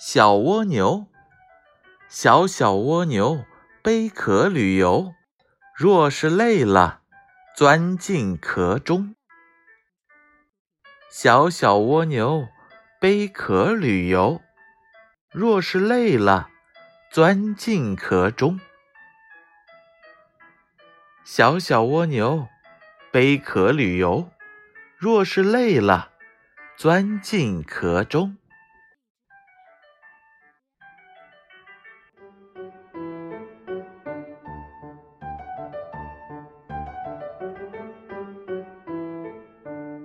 小蜗牛。小小蜗牛背壳旅游。若是累了钻进壳中。小小蜗牛背壳旅游。若是累了钻进壳中。小小蜗牛背壳旅游。若是累了钻进壳中。